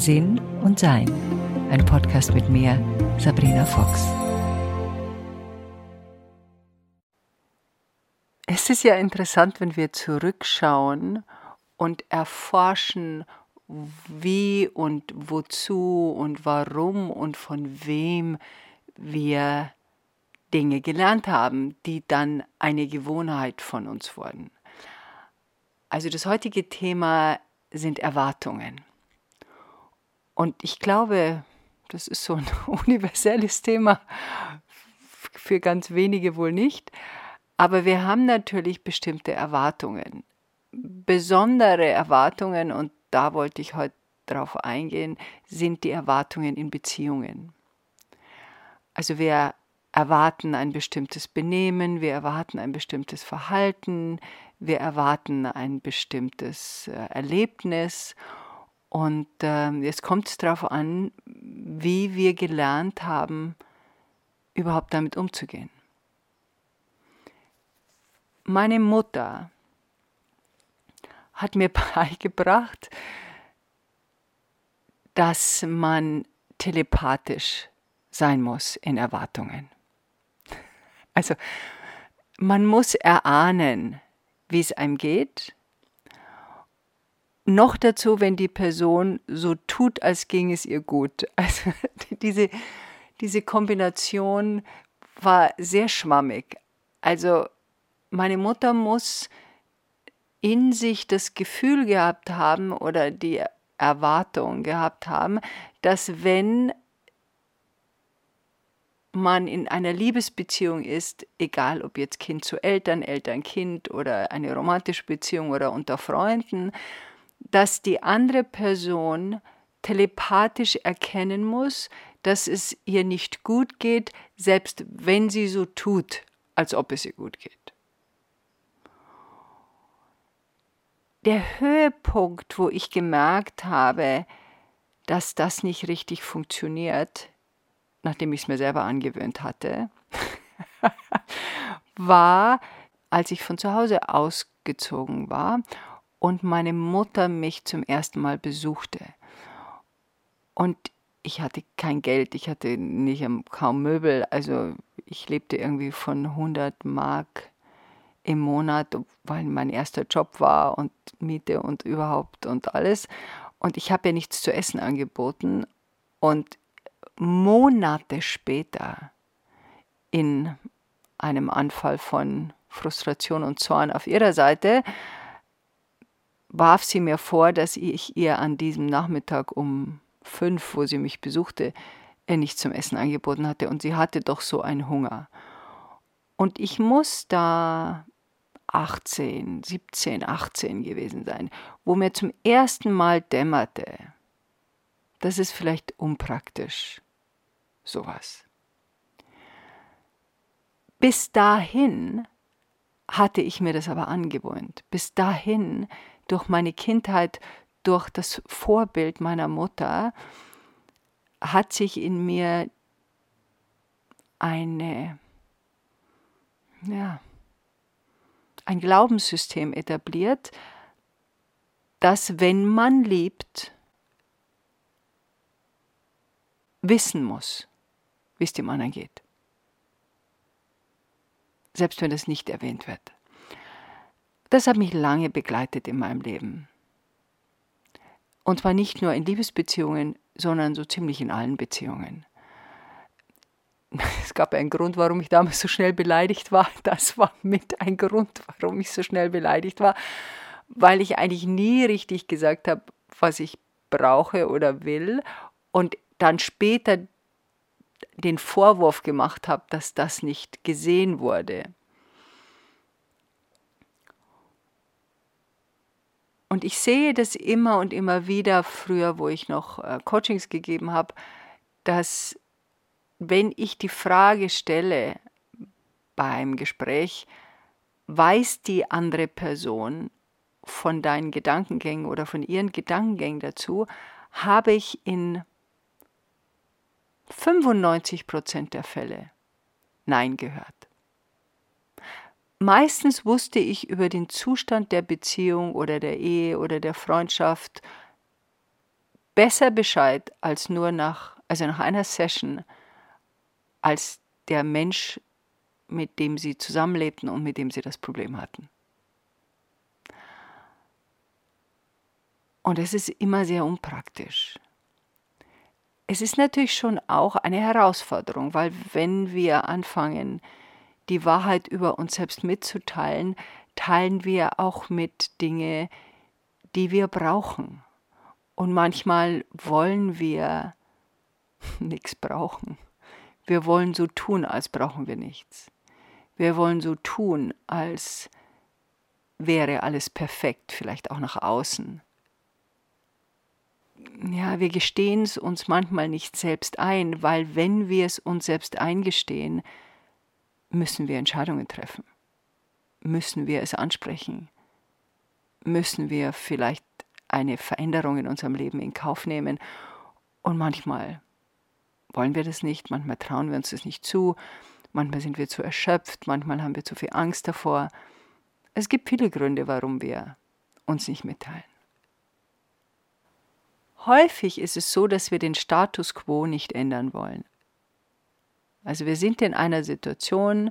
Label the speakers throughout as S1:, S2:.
S1: Sinn und Sein. Ein Podcast mit mir, Sabrina Fox.
S2: Es ist ja interessant, wenn wir zurückschauen und erforschen, wie und wozu und warum und von wem wir Dinge gelernt haben, die dann eine Gewohnheit von uns wurden. Also das heutige Thema sind Erwartungen. Und ich glaube, das ist so ein universelles Thema, für ganz wenige wohl nicht. Aber wir haben natürlich bestimmte Erwartungen, besondere Erwartungen, und da wollte ich heute drauf eingehen, sind die Erwartungen in Beziehungen. Also wir erwarten ein bestimmtes Benehmen, wir erwarten ein bestimmtes Verhalten, wir erwarten ein bestimmtes äh, Erlebnis und äh, jetzt kommt es darauf an, wie wir gelernt haben, überhaupt damit umzugehen. Meine Mutter hat mir beigebracht, dass man telepathisch sein muss in Erwartungen. Also man muss erahnen, wie es einem geht. Noch dazu, wenn die Person so tut, als ging es ihr gut. Also diese, diese Kombination war sehr schwammig. Also meine Mutter muss in sich das Gefühl gehabt haben oder die Erwartung gehabt haben, dass wenn man in einer Liebesbeziehung ist, egal ob jetzt Kind zu Eltern, Eltern-Kind oder eine romantische Beziehung oder unter Freunden, dass die andere Person telepathisch erkennen muss, dass es ihr nicht gut geht, selbst wenn sie so tut, als ob es ihr gut geht. Der Höhepunkt, wo ich gemerkt habe, dass das nicht richtig funktioniert, nachdem ich es mir selber angewöhnt hatte, war, als ich von zu Hause ausgezogen war und meine Mutter mich zum ersten Mal besuchte. Und ich hatte kein Geld, ich hatte nicht kaum Möbel, also ich lebte irgendwie von 100 Mark im Monat, weil mein erster Job war und Miete und überhaupt und alles. Und ich habe ja nichts zu essen angeboten. Und Monate später in einem Anfall von Frustration und Zorn auf ihrer Seite warf sie mir vor, dass ich ihr an diesem Nachmittag um fünf, wo sie mich besuchte, nichts zum Essen angeboten hatte und sie hatte doch so einen Hunger. Und ich muss da 18, 17, 18 gewesen sein, wo mir zum ersten Mal dämmerte, das ist vielleicht unpraktisch sowas. Bis dahin hatte ich mir das aber angewöhnt. Bis dahin, durch meine Kindheit, durch das Vorbild meiner Mutter, hat sich in mir eine, ja, ein Glaubenssystem etabliert, dass wenn man liebt, wissen muss, wie es dem anderen geht. Selbst wenn das nicht erwähnt wird. Das hat mich lange begleitet in meinem Leben. Und zwar nicht nur in Liebesbeziehungen, sondern so ziemlich in allen Beziehungen. Es gab einen Grund, warum ich damals so schnell beleidigt war. Das war mit ein Grund, warum ich so schnell beleidigt war, weil ich eigentlich nie richtig gesagt habe, was ich brauche oder will und dann später den Vorwurf gemacht habe, dass das nicht gesehen wurde. Und ich sehe das immer und immer wieder, früher, wo ich noch äh, Coachings gegeben habe, dass wenn ich die Frage stelle beim Gespräch, weiß die andere Person von deinen Gedankengängen oder von ihren Gedankengängen dazu, habe ich in 95 Prozent der Fälle Nein gehört. Meistens wusste ich über den Zustand der Beziehung oder der Ehe oder der Freundschaft besser Bescheid als nur nach, also nach einer Session, als der Mensch, mit dem sie zusammenlebten und mit dem sie das Problem hatten. Und es ist immer sehr unpraktisch. Es ist natürlich schon auch eine Herausforderung, weil wenn wir anfangen, die Wahrheit über uns selbst mitzuteilen, teilen wir auch mit Dinge, die wir brauchen. Und manchmal wollen wir nichts brauchen. Wir wollen so tun, als brauchen wir nichts. Wir wollen so tun, als wäre alles perfekt, vielleicht auch nach außen. Ja, wir gestehen es uns manchmal nicht selbst ein, weil wenn wir es uns selbst eingestehen, müssen wir Entscheidungen treffen. Müssen wir es ansprechen. Müssen wir vielleicht eine Veränderung in unserem Leben in Kauf nehmen. Und manchmal wollen wir das nicht, manchmal trauen wir uns das nicht zu, manchmal sind wir zu erschöpft, manchmal haben wir zu viel Angst davor. Es gibt viele Gründe, warum wir uns nicht mitteilen. Häufig ist es so, dass wir den Status quo nicht ändern wollen. Also wir sind in einer Situation,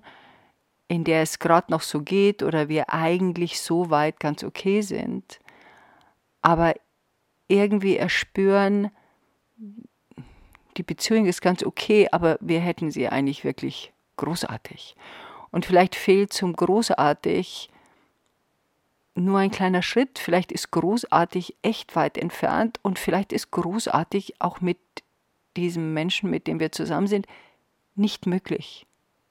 S2: in der es gerade noch so geht oder wir eigentlich so weit ganz okay sind, aber irgendwie erspüren, die Beziehung ist ganz okay, aber wir hätten sie eigentlich wirklich großartig. Und vielleicht fehlt zum großartig nur ein kleiner Schritt, vielleicht ist großartig echt weit entfernt und vielleicht ist großartig auch mit diesem Menschen, mit dem wir zusammen sind, nicht möglich,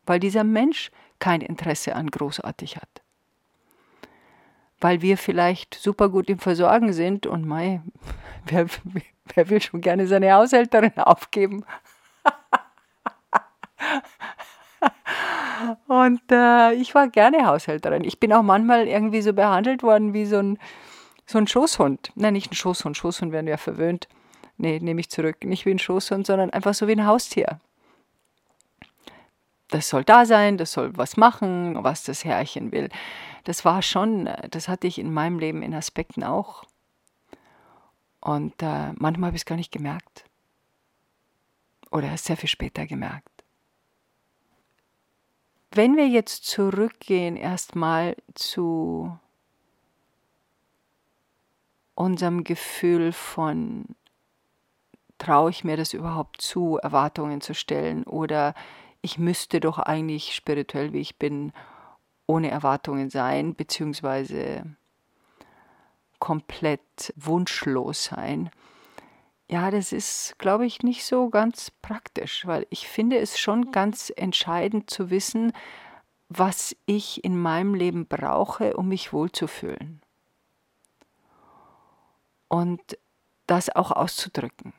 S2: weil dieser Mensch kein Interesse an großartig hat weil wir vielleicht super gut im Versorgen sind und mei, wer, wer will schon gerne seine Haushälterin aufgeben? und äh, ich war gerne Haushälterin. Ich bin auch manchmal irgendwie so behandelt worden wie so ein, so ein Schoßhund. Nein, nicht ein Schoßhund. Schoßhund werden ja verwöhnt. Nee, nehme ich zurück. Nicht wie ein Schoßhund, sondern einfach so wie ein Haustier das soll da sein, das soll was machen, was das Herrchen will. Das war schon, das hatte ich in meinem Leben in Aspekten auch. Und äh, manchmal habe ich es gar nicht gemerkt. Oder erst sehr viel später gemerkt. Wenn wir jetzt zurückgehen erstmal zu unserem Gefühl von, traue ich mir das überhaupt zu, Erwartungen zu stellen oder ich müsste doch eigentlich spirituell, wie ich bin, ohne Erwartungen sein, beziehungsweise komplett wunschlos sein. Ja, das ist, glaube ich, nicht so ganz praktisch, weil ich finde es schon ganz entscheidend zu wissen, was ich in meinem Leben brauche, um mich wohlzufühlen. Und das auch auszudrücken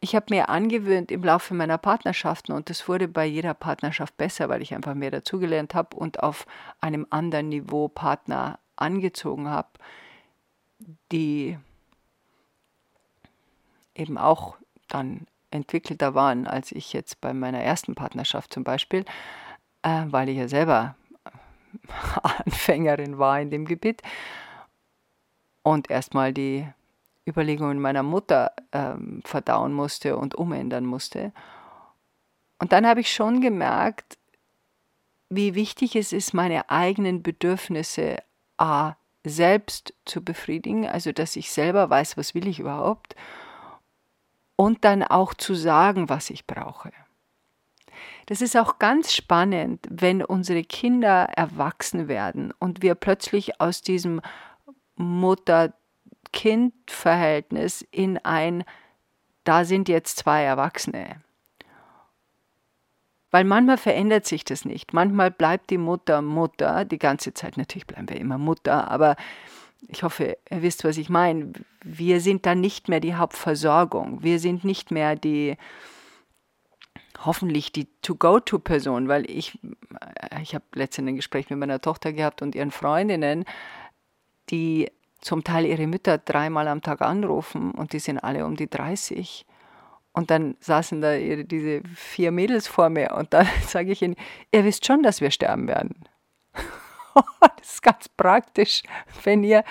S2: ich habe mir angewöhnt im Laufe meiner Partnerschaften und das wurde bei jeder Partnerschaft besser, weil ich einfach mehr dazugelernt habe und auf einem anderen Niveau Partner angezogen habe, die eben auch dann entwickelter waren als ich jetzt bei meiner ersten Partnerschaft zum Beispiel, äh, weil ich ja selber Anfängerin war in dem Gebiet und erstmal die Überlegungen meiner Mutter ähm, verdauen musste und umändern musste. Und dann habe ich schon gemerkt, wie wichtig es ist, meine eigenen Bedürfnisse a selbst zu befriedigen, also dass ich selber weiß, was will ich überhaupt, und dann auch zu sagen, was ich brauche. Das ist auch ganz spannend, wenn unsere Kinder erwachsen werden und wir plötzlich aus diesem Mutter Kind-Verhältnis in ein, da sind jetzt zwei Erwachsene. Weil manchmal verändert sich das nicht. Manchmal bleibt die Mutter Mutter, die ganze Zeit natürlich bleiben wir immer Mutter, aber ich hoffe, ihr wisst, was ich meine. Wir sind dann nicht mehr die Hauptversorgung. Wir sind nicht mehr die, hoffentlich die To-Go-To-Person, weil ich, ich habe letztens ein Gespräch mit meiner Tochter gehabt und ihren Freundinnen, die zum Teil ihre Mütter dreimal am Tag anrufen und die sind alle um die 30. Und dann saßen da diese vier Mädels vor mir und dann sage ich ihnen, ihr wisst schon, dass wir sterben werden. das ist ganz praktisch, wenn ihr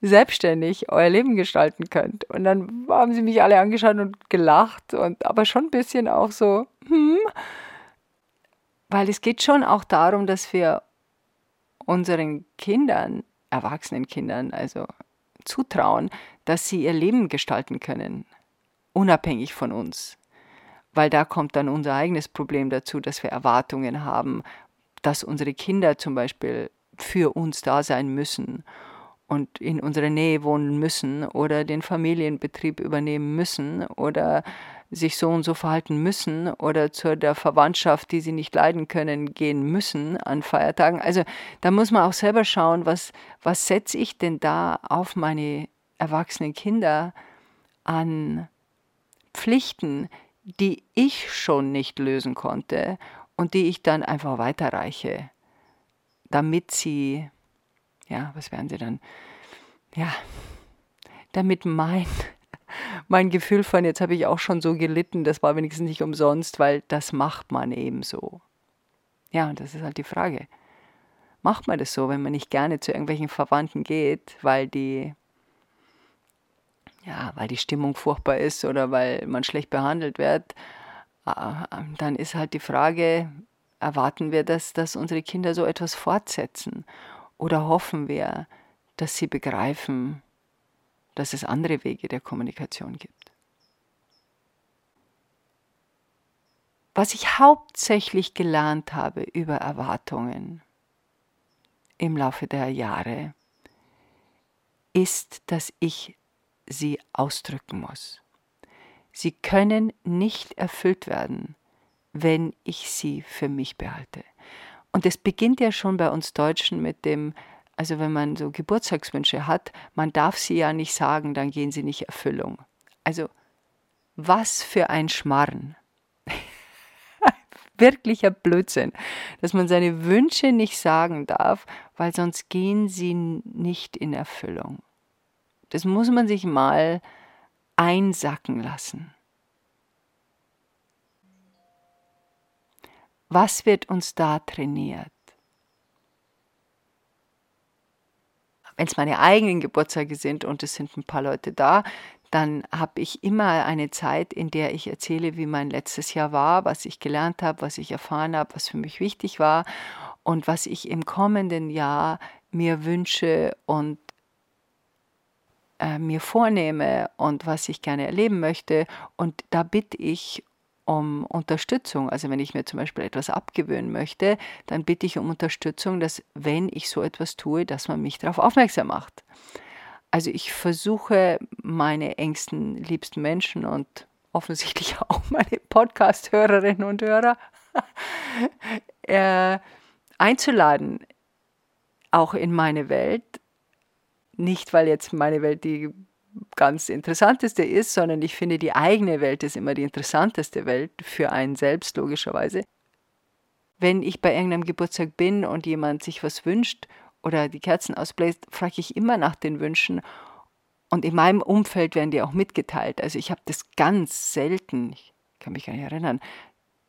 S2: selbstständig euer Leben gestalten könnt. Und dann haben sie mich alle angeschaut und gelacht und aber schon ein bisschen auch so, hm, weil es geht schon auch darum, dass wir unseren Kindern, erwachsenen Kindern, also zutrauen, dass sie ihr Leben gestalten können, unabhängig von uns. Weil da kommt dann unser eigenes Problem dazu, dass wir Erwartungen haben, dass unsere Kinder zum Beispiel für uns da sein müssen und in unserer Nähe wohnen müssen oder den Familienbetrieb übernehmen müssen oder sich so und so verhalten müssen oder zu der Verwandtschaft, die sie nicht leiden können, gehen müssen an Feiertagen. Also da muss man auch selber schauen, was, was setze ich denn da auf meine erwachsenen Kinder an Pflichten, die ich schon nicht lösen konnte und die ich dann einfach weiterreiche, damit sie, ja, was werden sie dann, ja, damit mein mein Gefühl von, jetzt habe ich auch schon so gelitten, das war wenigstens nicht umsonst, weil das macht man eben so. Ja, und das ist halt die Frage. Macht man das so, wenn man nicht gerne zu irgendwelchen Verwandten geht, weil die, ja, weil die Stimmung furchtbar ist oder weil man schlecht behandelt wird, ah, dann ist halt die Frage, erwarten wir, dass, dass unsere Kinder so etwas fortsetzen? Oder hoffen wir, dass sie begreifen, dass es andere Wege der Kommunikation gibt. Was ich hauptsächlich gelernt habe über Erwartungen im Laufe der Jahre, ist, dass ich sie ausdrücken muss. Sie können nicht erfüllt werden, wenn ich sie für mich behalte. Und es beginnt ja schon bei uns Deutschen mit dem also wenn man so Geburtstagswünsche hat, man darf sie ja nicht sagen, dann gehen sie nicht Erfüllung. Also was für ein Schmarren. Wirklicher Blödsinn, dass man seine Wünsche nicht sagen darf, weil sonst gehen sie nicht in Erfüllung. Das muss man sich mal einsacken lassen. Was wird uns da trainiert? Wenn es meine eigenen Geburtstage sind und es sind ein paar Leute da, dann habe ich immer eine Zeit, in der ich erzähle, wie mein letztes Jahr war, was ich gelernt habe, was ich erfahren habe, was für mich wichtig war und was ich im kommenden Jahr mir wünsche und äh, mir vornehme und was ich gerne erleben möchte. Und da bitte ich um Unterstützung. Also wenn ich mir zum Beispiel etwas abgewöhnen möchte, dann bitte ich um Unterstützung, dass wenn ich so etwas tue, dass man mich darauf aufmerksam macht. Also ich versuche meine engsten, liebsten Menschen und offensichtlich auch meine Podcast-Hörerinnen und Hörer äh, einzuladen, auch in meine Welt. Nicht, weil jetzt meine Welt die ganz Interessanteste ist, sondern ich finde, die eigene Welt ist immer die interessanteste Welt für einen selbst, logischerweise. Wenn ich bei irgendeinem Geburtstag bin und jemand sich was wünscht oder die Kerzen ausbläst, frage ich immer nach den Wünschen. Und in meinem Umfeld werden die auch mitgeteilt. Also ich habe das ganz selten, ich kann mich gar nicht erinnern,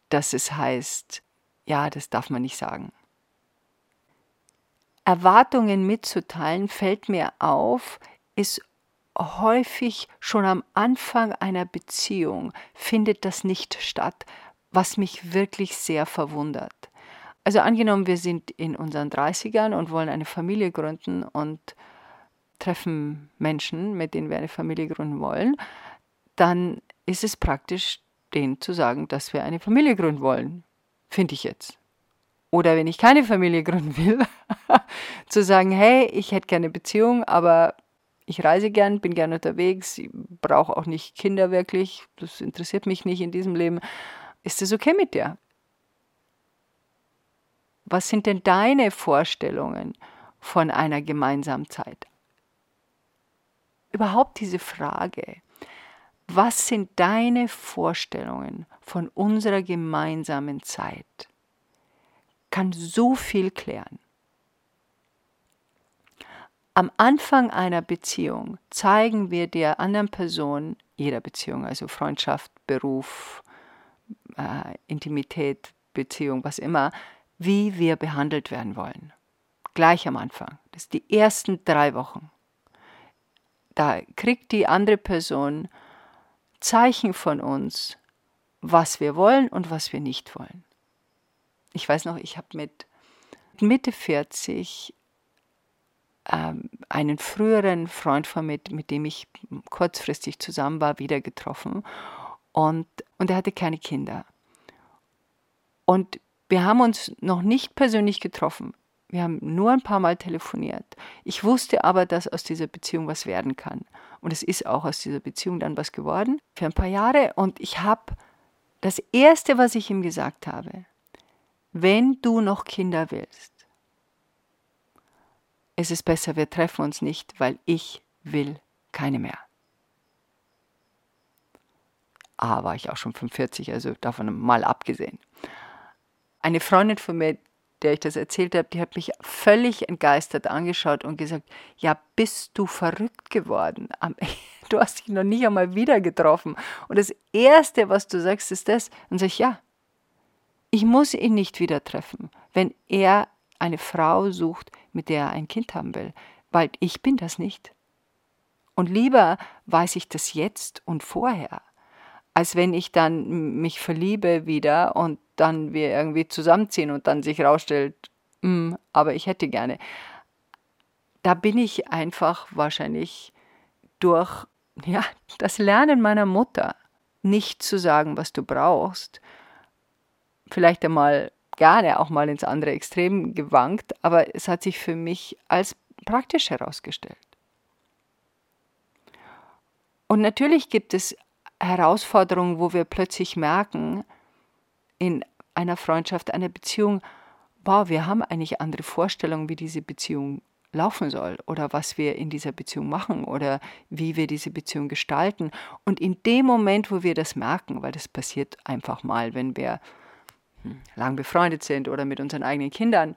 S2: dass es heißt, ja, das darf man nicht sagen. Erwartungen mitzuteilen fällt mir auf, ist häufig schon am Anfang einer Beziehung findet das nicht statt, was mich wirklich sehr verwundert. Also angenommen, wir sind in unseren 30ern und wollen eine Familie gründen und treffen Menschen, mit denen wir eine Familie gründen wollen, dann ist es praktisch, denen zu sagen, dass wir eine Familie gründen wollen, finde ich jetzt. Oder wenn ich keine Familie gründen will, zu sagen, hey, ich hätte gerne Beziehung, aber ich reise gern, bin gern unterwegs, brauche auch nicht Kinder wirklich, das interessiert mich nicht in diesem Leben. Ist das okay mit dir? Was sind denn deine Vorstellungen von einer gemeinsamen Zeit? Überhaupt diese Frage, was sind deine Vorstellungen von unserer gemeinsamen Zeit? Kann so viel klären. Am Anfang einer Beziehung zeigen wir der anderen Person, jeder Beziehung, also Freundschaft, Beruf, äh, Intimität, Beziehung, was immer, wie wir behandelt werden wollen. Gleich am Anfang. Das sind die ersten drei Wochen. da kriegt die andere Person Zeichen von uns, was wir wollen und was wir nicht wollen. Ich weiß noch, ich habe mit Mitte 40 ähm, einen früheren Freund von mir, mit dem ich kurzfristig zusammen war, wieder getroffen. Und, und er hatte keine Kinder. Und wir haben uns noch nicht persönlich getroffen. Wir haben nur ein paar Mal telefoniert. Ich wusste aber, dass aus dieser Beziehung was werden kann. Und es ist auch aus dieser Beziehung dann was geworden für ein paar Jahre. Und ich habe das Erste, was ich ihm gesagt habe, wenn du noch Kinder willst, es ist besser, wir treffen uns nicht, weil ich will keine mehr. Ah, war ich auch schon 45, also davon mal abgesehen. Eine Freundin von mir, der ich das erzählt habe, die hat mich völlig entgeistert angeschaut und gesagt, ja, bist du verrückt geworden? Du hast dich noch nicht einmal wieder getroffen. Und das Erste, was du sagst, ist das. Und sag ich, ja, ich muss ihn nicht wieder treffen, wenn er eine Frau sucht, mit der er ein Kind haben will, weil ich bin das nicht. Und lieber weiß ich das jetzt und vorher, als wenn ich dann mich verliebe wieder und dann wir irgendwie zusammenziehen und dann sich rausstellt, mm, aber ich hätte gerne. Da bin ich einfach wahrscheinlich durch ja, das Lernen meiner Mutter, nicht zu sagen, was du brauchst, vielleicht einmal gerne auch mal ins andere Extrem gewankt, aber es hat sich für mich als praktisch herausgestellt. Und natürlich gibt es Herausforderungen, wo wir plötzlich merken, in einer Freundschaft, einer Beziehung, wow, wir haben eigentlich andere Vorstellungen, wie diese Beziehung laufen soll oder was wir in dieser Beziehung machen oder wie wir diese Beziehung gestalten. Und in dem Moment, wo wir das merken, weil das passiert einfach mal, wenn wir lang befreundet sind oder mit unseren eigenen Kindern,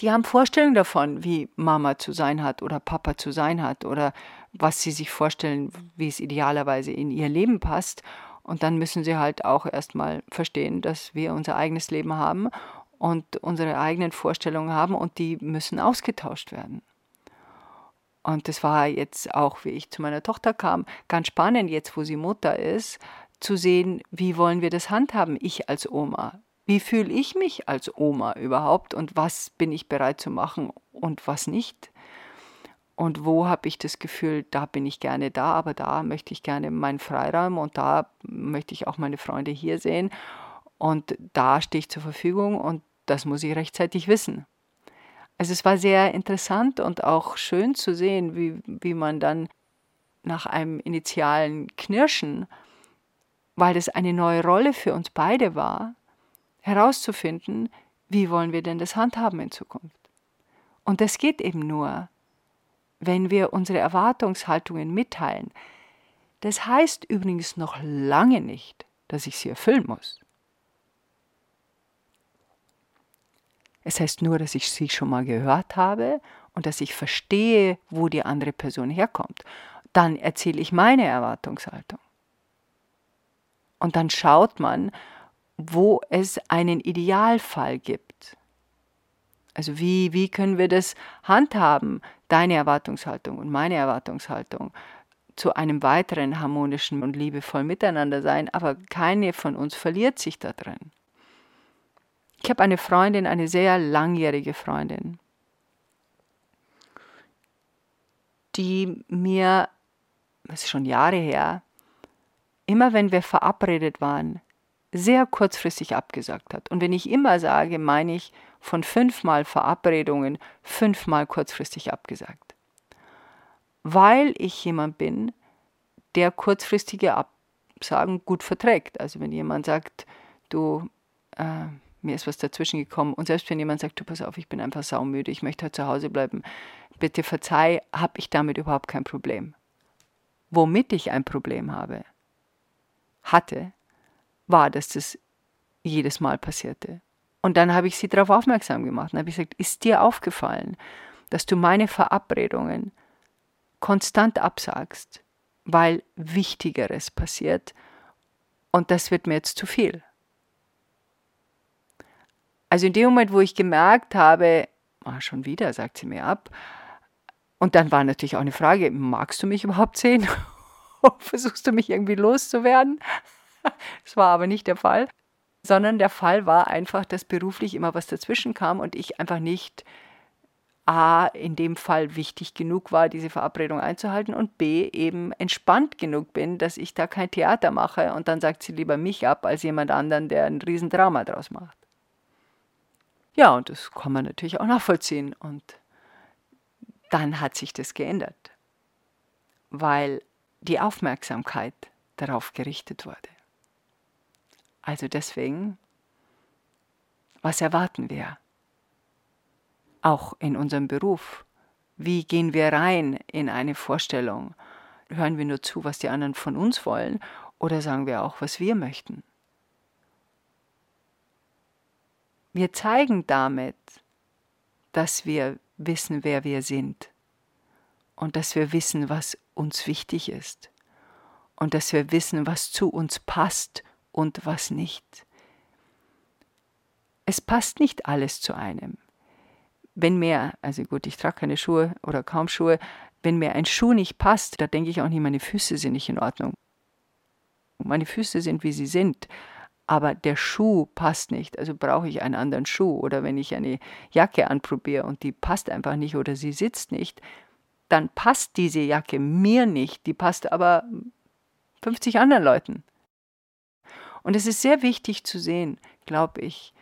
S2: die haben Vorstellungen davon, wie Mama zu sein hat oder Papa zu sein hat oder was sie sich vorstellen, wie es idealerweise in ihr Leben passt. Und dann müssen sie halt auch erstmal verstehen, dass wir unser eigenes Leben haben und unsere eigenen Vorstellungen haben und die müssen ausgetauscht werden. Und das war jetzt auch, wie ich zu meiner Tochter kam, ganz spannend, jetzt wo sie Mutter ist, zu sehen, wie wollen wir das handhaben, ich als Oma. Wie fühle ich mich als Oma überhaupt und was bin ich bereit zu machen und was nicht? Und wo habe ich das Gefühl, da bin ich gerne da, aber da möchte ich gerne meinen Freiraum und da möchte ich auch meine Freunde hier sehen und da stehe ich zur Verfügung und das muss ich rechtzeitig wissen. Also es war sehr interessant und auch schön zu sehen, wie, wie man dann nach einem initialen Knirschen weil das eine neue Rolle für uns beide war, herauszufinden, wie wollen wir denn das handhaben in Zukunft. Und das geht eben nur, wenn wir unsere Erwartungshaltungen mitteilen. Das heißt übrigens noch lange nicht, dass ich sie erfüllen muss. Es heißt nur, dass ich sie schon mal gehört habe und dass ich verstehe, wo die andere Person herkommt. Dann erzähle ich meine Erwartungshaltung. Und dann schaut man, wo es einen Idealfall gibt. Also wie, wie können wir das handhaben, deine Erwartungshaltung und meine Erwartungshaltung, zu einem weiteren harmonischen und liebevollen Miteinander sein, aber keine von uns verliert sich da drin. Ich habe eine Freundin, eine sehr langjährige Freundin, die mir, das ist schon Jahre her, immer wenn wir verabredet waren, sehr kurzfristig abgesagt hat. Und wenn ich immer sage, meine ich von fünfmal Verabredungen fünfmal kurzfristig abgesagt. Weil ich jemand bin, der kurzfristige Absagen gut verträgt. Also wenn jemand sagt, du, äh, mir ist was dazwischen gekommen und selbst wenn jemand sagt, du pass auf, ich bin einfach saumüde, ich möchte halt zu Hause bleiben, bitte verzeih, habe ich damit überhaupt kein Problem. Womit ich ein Problem habe, hatte, war, dass das jedes Mal passierte. Und dann habe ich sie darauf aufmerksam gemacht und habe gesagt, ist dir aufgefallen, dass du meine Verabredungen konstant absagst, weil Wichtigeres passiert und das wird mir jetzt zu viel. Also in dem Moment, wo ich gemerkt habe, ah, schon wieder, sagt sie mir ab, Und dann war natürlich auch eine Frage, magst du mich überhaupt sehen? Versuchst du mich irgendwie loszuwerden? Das war aber nicht der Fall, sondern der Fall war einfach, dass beruflich immer was dazwischen kam und ich einfach nicht A, in dem Fall wichtig genug war, diese Verabredung einzuhalten und B, eben entspannt genug bin, dass ich da kein Theater mache und dann sagt sie lieber mich ab als jemand anderen, der ein Riesendrama draus macht. Ja, und das kann man natürlich auch nachvollziehen und dann hat sich das geändert, weil die Aufmerksamkeit darauf gerichtet wurde. Also deswegen, was erwarten wir? Auch in unserem Beruf. Wie gehen wir rein in eine Vorstellung? Hören wir nur zu, was die anderen von uns wollen oder sagen wir auch, was wir möchten? Wir zeigen damit, dass wir wissen, wer wir sind und dass wir wissen, was uns wichtig ist und dass wir wissen, was zu uns passt und was nicht. Es passt nicht alles zu einem. Wenn mir, also gut, ich trage keine Schuhe oder kaum Schuhe, wenn mir ein Schuh nicht passt, da denke ich auch nicht, meine Füße sind nicht in Ordnung. Meine Füße sind, wie sie sind, aber der Schuh passt nicht, also brauche ich einen anderen Schuh. Oder wenn ich eine Jacke anprobiere und die passt einfach nicht oder sie sitzt nicht, dann passt diese Jacke mir nicht, die passt aber 50 anderen Leuten. Und es ist sehr wichtig zu sehen, glaube ich,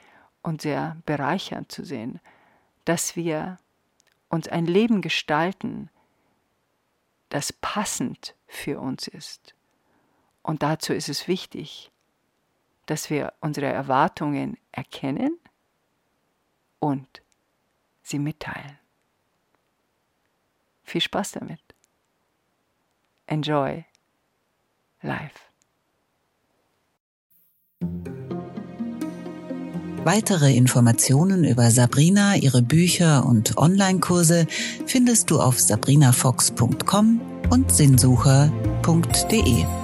S2: und sehr bereichernd zu sehen, dass wir uns ein Leben gestalten, das passend für uns ist. Und dazu ist es wichtig, dass wir unsere Erwartungen erkennen und sie mitteilen. Viel Spaß damit. Enjoy life.
S1: Weitere Informationen über Sabrina, ihre Bücher und Online-Kurse findest du auf sabrinafox.com und sinnsucher.de.